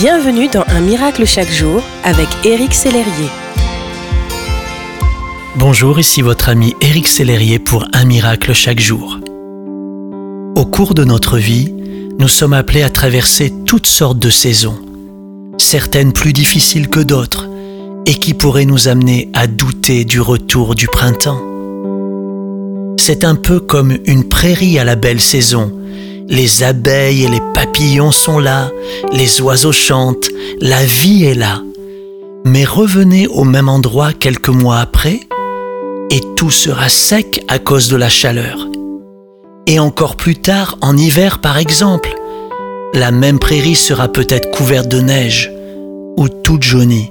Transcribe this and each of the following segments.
Bienvenue dans Un miracle chaque jour avec Éric Sellerier. Bonjour, ici votre ami Éric Sellerier pour Un miracle chaque jour. Au cours de notre vie, nous sommes appelés à traverser toutes sortes de saisons, certaines plus difficiles que d'autres, et qui pourraient nous amener à douter du retour du printemps. C'est un peu comme une prairie à la belle saison. Les abeilles et les papillons sont là, les oiseaux chantent, la vie est là. Mais revenez au même endroit quelques mois après, et tout sera sec à cause de la chaleur. Et encore plus tard, en hiver par exemple, la même prairie sera peut-être couverte de neige ou toute jaunie.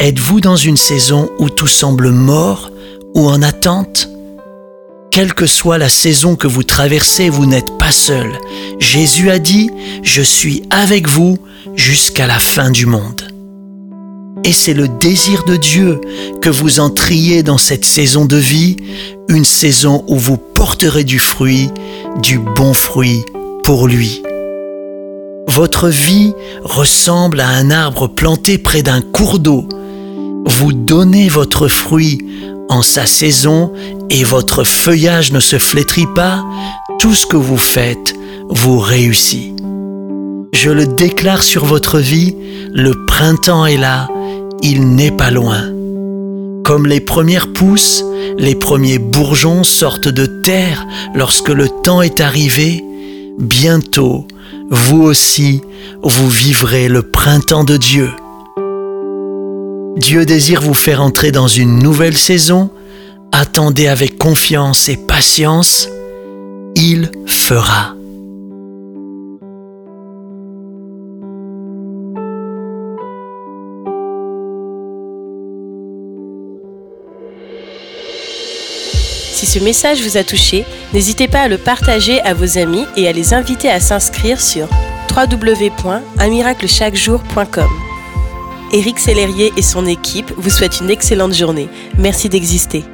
Êtes-vous dans une saison où tout semble mort ou en attente? Quelle que soit la saison que vous traversez, vous n'êtes pas seul. Jésus a dit, je suis avec vous jusqu'à la fin du monde. Et c'est le désir de Dieu que vous entriez dans cette saison de vie, une saison où vous porterez du fruit, du bon fruit pour lui. Votre vie ressemble à un arbre planté près d'un cours d'eau. Vous donnez votre fruit en sa saison et votre feuillage ne se flétrit pas, tout ce que vous faites vous réussit. Je le déclare sur votre vie, le printemps est là, il n'est pas loin. Comme les premières pousses, les premiers bourgeons sortent de terre lorsque le temps est arrivé, bientôt, vous aussi, vous vivrez le printemps de Dieu. Dieu désire vous faire entrer dans une nouvelle saison. Attendez avec confiance et patience. Il fera. Si ce message vous a touché, n'hésitez pas à le partager à vos amis et à les inviter à s'inscrire sur www.unmiraclechaquejour.com. Éric Sellerier et son équipe vous souhaitent une excellente journée. Merci d'exister.